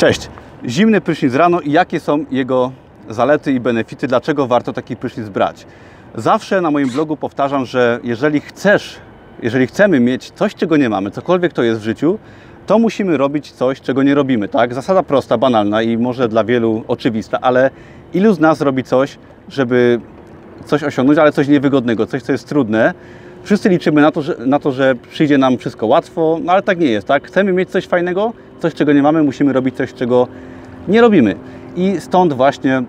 Cześć. Zimny prysznic rano i jakie są jego zalety i benefity, dlaczego warto taki prysznic brać? Zawsze na moim blogu powtarzam, że jeżeli chcesz, jeżeli chcemy mieć coś, czego nie mamy, cokolwiek to jest w życiu, to musimy robić coś, czego nie robimy, tak? Zasada prosta, banalna i może dla wielu oczywista, ale ilu z nas robi coś, żeby coś osiągnąć, ale coś niewygodnego, coś, co jest trudne, Wszyscy liczymy na to, że, na to, że przyjdzie nam wszystko łatwo, no ale tak nie jest, tak? Chcemy mieć coś fajnego, coś, czego nie mamy, musimy robić coś, czego nie robimy. I stąd właśnie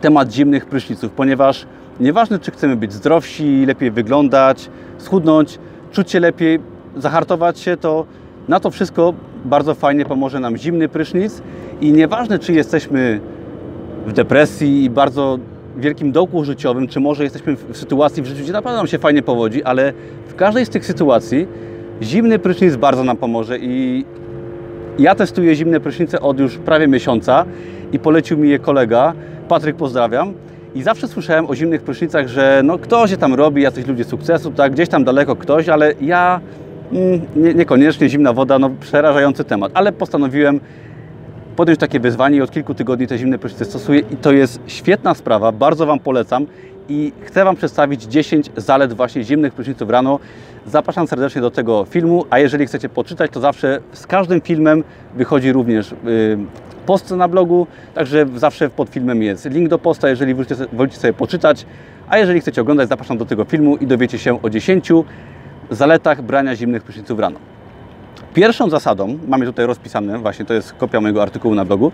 temat zimnych pryszniców, ponieważ nieważne, czy chcemy być zdrowsi, lepiej wyglądać, schudnąć, czuć się lepiej, zahartować się, to na to wszystko bardzo fajnie pomoże nam zimny prysznic i nieważne, czy jesteśmy w depresji i bardzo wielkim dołku życiowym, czy może jesteśmy w sytuacji w życiu, gdzie naprawdę nam się fajnie powodzi, ale w każdej z tych sytuacji zimny prysznic bardzo nam pomoże i ja testuję zimne prysznice od już prawie miesiąca i polecił mi je kolega, Patryk pozdrawiam. I zawsze słyszałem o zimnych prysznicach, że no ktoś je tam robi, jacyś ludzie sukcesu, tak, gdzieś tam daleko ktoś, ale ja mm, nie, niekoniecznie zimna woda, no przerażający temat, ale postanowiłem podjąć takie wyzwanie i od kilku tygodni te zimne prysznice stosuję i to jest świetna sprawa, bardzo Wam polecam i chcę Wam przedstawić 10 zalet właśnie zimnych pryszniców rano. Zapraszam serdecznie do tego filmu, a jeżeli chcecie poczytać, to zawsze z każdym filmem wychodzi również yy, post na blogu, także zawsze pod filmem jest link do posta, jeżeli wolicie sobie poczytać, a jeżeli chcecie oglądać, zapraszam do tego filmu i dowiecie się o 10 zaletach brania zimnych pryszniców rano. Pierwszą zasadą, mamy tutaj rozpisane, właśnie to jest kopia mojego artykułu na blogu.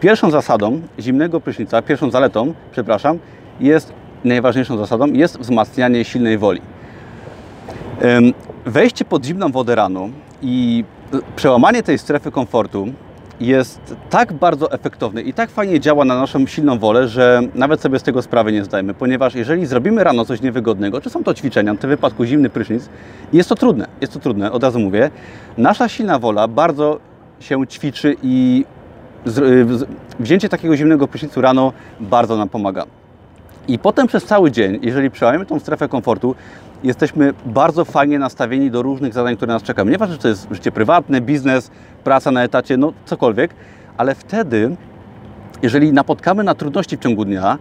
Pierwszą zasadą zimnego prysznica, pierwszą zaletą, przepraszam, jest najważniejszą zasadą jest wzmacnianie silnej woli. Wejście pod zimną wodę rano i przełamanie tej strefy komfortu jest tak bardzo efektowny i tak fajnie działa na naszą silną wolę, że nawet sobie z tego sprawy nie zdajemy, ponieważ jeżeli zrobimy rano coś niewygodnego, czy są to ćwiczenia, w tym wypadku zimny prysznic, jest to trudne, jest to trudne, od razu mówię, nasza silna wola bardzo się ćwiczy i wzięcie takiego zimnego prysznicu rano bardzo nam pomaga. I potem przez cały dzień, jeżeli przełamiemy tą strefę komfortu, jesteśmy bardzo fajnie nastawieni do różnych zadań, które nas czekają. Nieważne, czy to jest życie prywatne, biznes, praca na etacie, no cokolwiek, ale wtedy, jeżeli napotkamy na trudności w ciągu dnia,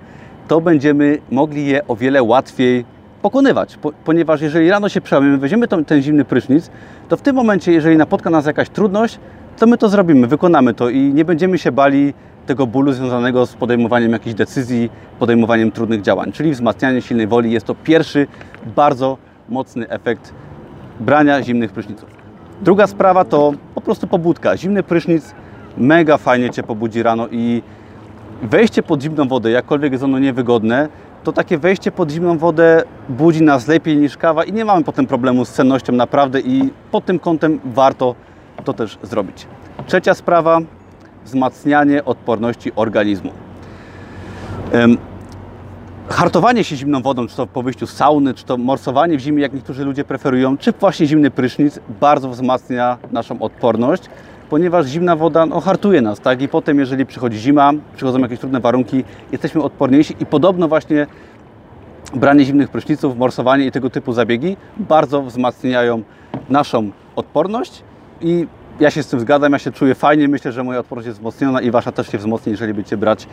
to będziemy mogli je o wiele łatwiej pokonywać, po, ponieważ jeżeli rano się przełamiemy, weźmiemy ten, ten zimny prysznic, to w tym momencie, jeżeli napotka nas jakaś trudność, to my to zrobimy, wykonamy to i nie będziemy się bali tego bólu związanego z podejmowaniem jakichś decyzji, podejmowaniem trudnych działań, czyli wzmacnianie silnej woli. Jest to pierwszy bardzo mocny efekt brania zimnych pryszniców. Druga sprawa to po prostu pobudka. Zimny prysznic mega fajnie Cię pobudzi rano i wejście pod zimną wodę, jakkolwiek jest ono niewygodne, to takie wejście pod zimną wodę budzi nas lepiej niż kawa i nie mamy potem problemu z cennością naprawdę i pod tym kątem warto to też zrobić. Trzecia sprawa wzmacnianie odporności organizmu. Hartowanie się zimną wodą, czy to po wyjściu z sauny, czy to morsowanie w zimie, jak niektórzy ludzie preferują, czy właśnie zimny prysznic, bardzo wzmacnia naszą odporność, ponieważ zimna woda no, hartuje nas, tak? I potem, jeżeli przychodzi zima, przychodzą jakieś trudne warunki, jesteśmy odporniejsi i podobno właśnie branie zimnych pryszniców, morsowanie i tego typu zabiegi bardzo wzmacniają naszą odporność i ja się z tym zgadzam, ja się czuję fajnie, myślę, że moja odporność jest wzmocniona i Wasza też się wzmocni, jeżeli będziecie brać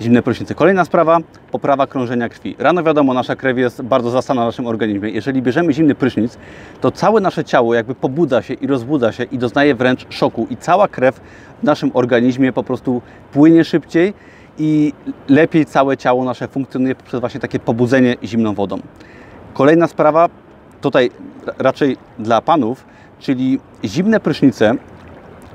zimne prysznice. Kolejna sprawa, poprawa krążenia krwi. Rano wiadomo, nasza krew jest bardzo zastana w naszym organizmie. Jeżeli bierzemy zimny prysznic, to całe nasze ciało jakby pobudza się i rozbudza się i doznaje wręcz szoku i cała krew w naszym organizmie po prostu płynie szybciej i lepiej całe ciało nasze funkcjonuje przez właśnie takie pobudzenie zimną wodą. Kolejna sprawa, tutaj raczej dla panów, czyli zimne prysznice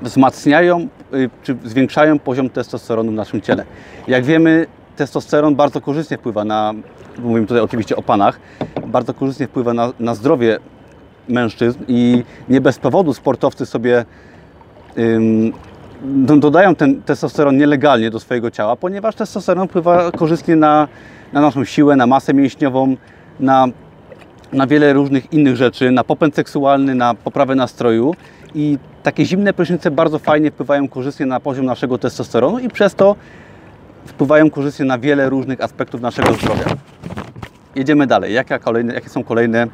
wzmacniają y, czy zwiększają poziom testosteronu w naszym ciele. Jak wiemy, testosteron bardzo korzystnie wpływa na, mówimy tutaj oczywiście o panach, bardzo korzystnie wpływa na, na zdrowie mężczyzn i nie bez powodu sportowcy sobie ym, dodają ten testosteron nielegalnie do swojego ciała, ponieważ testosteron wpływa korzystnie na, na naszą siłę, na masę mięśniową, na na wiele różnych innych rzeczy, na popęd seksualny, na poprawę nastroju i takie zimne prysznice bardzo fajnie wpływają korzystnie na poziom naszego testosteronu i przez to wpływają korzystnie na wiele różnych aspektów naszego zdrowia. Jedziemy dalej. Jakie, kolejne, jakie są kolejne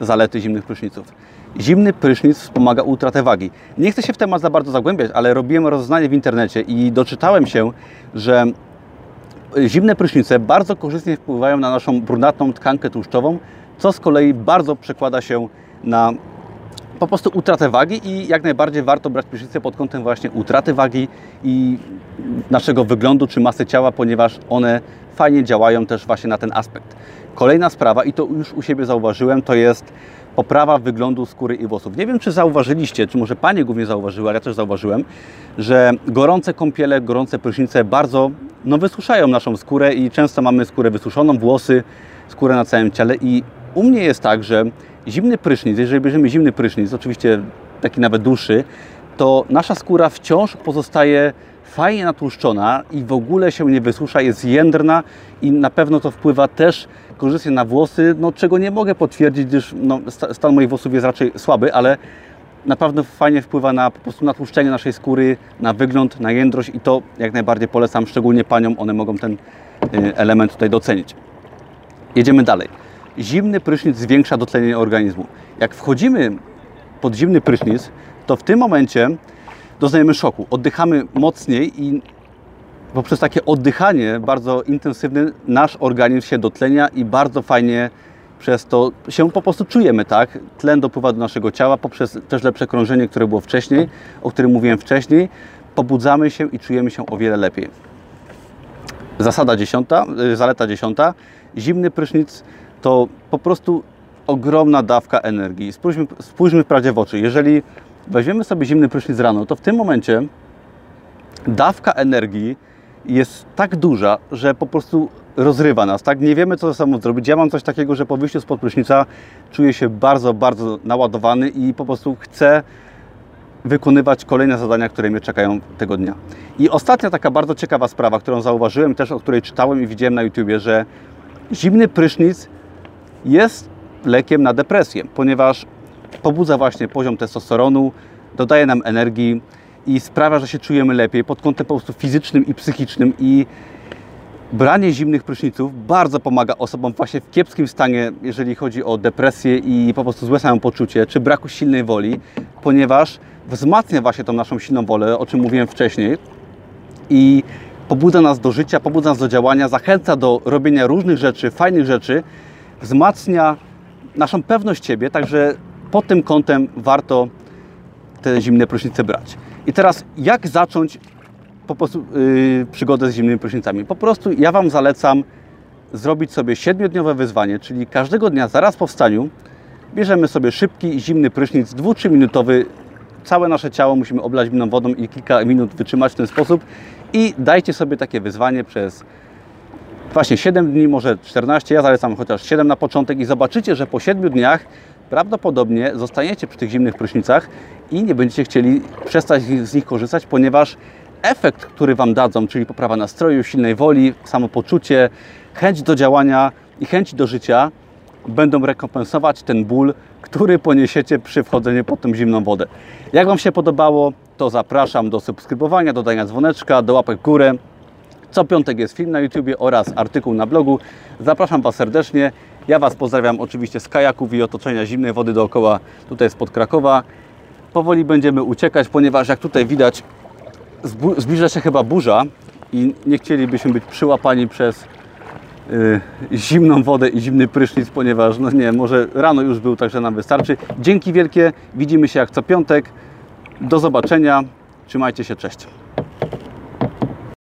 zalety zimnych pryszniców? Zimny prysznic wspomaga utratę wagi. Nie chcę się w temat za bardzo zagłębiać, ale robiłem rozeznanie w internecie i doczytałem się, że zimne prysznice bardzo korzystnie wpływają na naszą brunatną tkankę tłuszczową, co z kolei bardzo przekłada się na po prostu utratę wagi i jak najbardziej warto brać prysznice pod kątem właśnie utraty wagi i naszego wyglądu czy masy ciała, ponieważ one fajnie działają też właśnie na ten aspekt. Kolejna sprawa, i to już u siebie zauważyłem, to jest poprawa wyglądu skóry i włosów. Nie wiem, czy zauważyliście, czy może Panie głównie zauważyły, ale ja też zauważyłem, że gorące kąpiele, gorące prysznice bardzo no, wysuszają naszą skórę i często mamy skórę wysuszoną, włosy, skórę na całym ciele i u mnie jest tak, że zimny prysznic, jeżeli bierzemy zimny prysznic, oczywiście taki nawet dłuższy, to nasza skóra wciąż pozostaje fajnie natłuszczona i w ogóle się nie wysusza, jest jędrna i na pewno to wpływa też korzystnie na włosy, no, czego nie mogę potwierdzić, gdyż no, stan moich włosów jest raczej słaby, ale naprawdę fajnie wpływa na po prostu natłuszczenie naszej skóry, na wygląd, na jędrość i to jak najbardziej polecam, szczególnie paniom, one mogą ten y, element tutaj docenić. Jedziemy dalej. Zimny prysznic zwiększa dotlenienie organizmu. Jak wchodzimy pod zimny prysznic, to w tym momencie doznajemy szoku. Oddychamy mocniej i poprzez takie oddychanie bardzo intensywne nasz organizm się dotlenia i bardzo fajnie przez to się po prostu czujemy, tak? Tlen dopływa do naszego ciała poprzez też lepsze krążenie, które było wcześniej, o którym mówiłem wcześniej. Pobudzamy się i czujemy się o wiele lepiej. Zasada dziesiąta, y, zaleta dziesiąta. Zimny prysznic to po prostu ogromna dawka energii. Spójrzmy, spójrzmy wprawdzie w oczy. Jeżeli weźmiemy sobie zimny prysznic rano, to w tym momencie dawka energii jest tak duża, że po prostu rozrywa nas, tak? Nie wiemy, co ze sobą zrobić. Ja mam coś takiego, że po wyjściu spod prysznica czuję się bardzo, bardzo naładowany i po prostu chcę wykonywać kolejne zadania, które mnie czekają tego dnia. I ostatnia taka bardzo ciekawa sprawa, którą zauważyłem też, o której czytałem i widziałem na YouTubie, że zimny prysznic jest lekiem na depresję, ponieważ pobudza właśnie poziom testosteronu, dodaje nam energii i sprawia, że się czujemy lepiej pod kątem po prostu fizycznym i psychicznym. I branie zimnych pryszniców bardzo pomaga osobom właśnie w kiepskim stanie, jeżeli chodzi o depresję i po prostu złe samopoczucie, czy braku silnej woli, ponieważ wzmacnia właśnie tą naszą silną wolę, o czym mówiłem wcześniej i pobudza nas do życia, pobudza nas do działania, zachęca do robienia różnych rzeczy, fajnych rzeczy, wzmacnia naszą pewność siebie, także pod tym kątem warto te zimne prysznice brać. I teraz jak zacząć po prostu yy, przygodę z zimnymi prysznicami? Po prostu ja Wam zalecam zrobić sobie siedmiodniowe wyzwanie, czyli każdego dnia zaraz po wstaniu bierzemy sobie szybki, zimny prysznic, 2-3 minutowy. Całe nasze ciało musimy oblać zimną wodą i kilka minut wytrzymać w ten sposób i dajcie sobie takie wyzwanie przez właśnie 7 dni, może 14, ja zalecam chociaż 7 na początek i zobaczycie, że po 7 dniach prawdopodobnie zostaniecie przy tych zimnych prysznicach i nie będziecie chcieli przestać z nich korzystać, ponieważ efekt, który Wam dadzą, czyli poprawa nastroju, silnej woli, samopoczucie, chęć do działania i chęć do życia, będą rekompensować ten ból, który poniesiecie przy wchodzeniu pod tą zimną wodę. Jak Wam się podobało, to zapraszam do subskrybowania, dodania dzwoneczka, do łapek w górę. Co piątek jest film na YouTubie oraz artykuł na blogu. Zapraszam Was serdecznie. Ja Was pozdrawiam oczywiście z kajaków i otoczenia zimnej wody dookoła, tutaj spod Krakowa. Powoli będziemy uciekać, ponieważ jak tutaj widać, zbliża się chyba burza i nie chcielibyśmy być przyłapani przez yy, zimną wodę i zimny prysznic, ponieważ, no nie, może rano już był, także nam wystarczy. Dzięki wielkie, widzimy się jak co piątek. Do zobaczenia, trzymajcie się, cześć.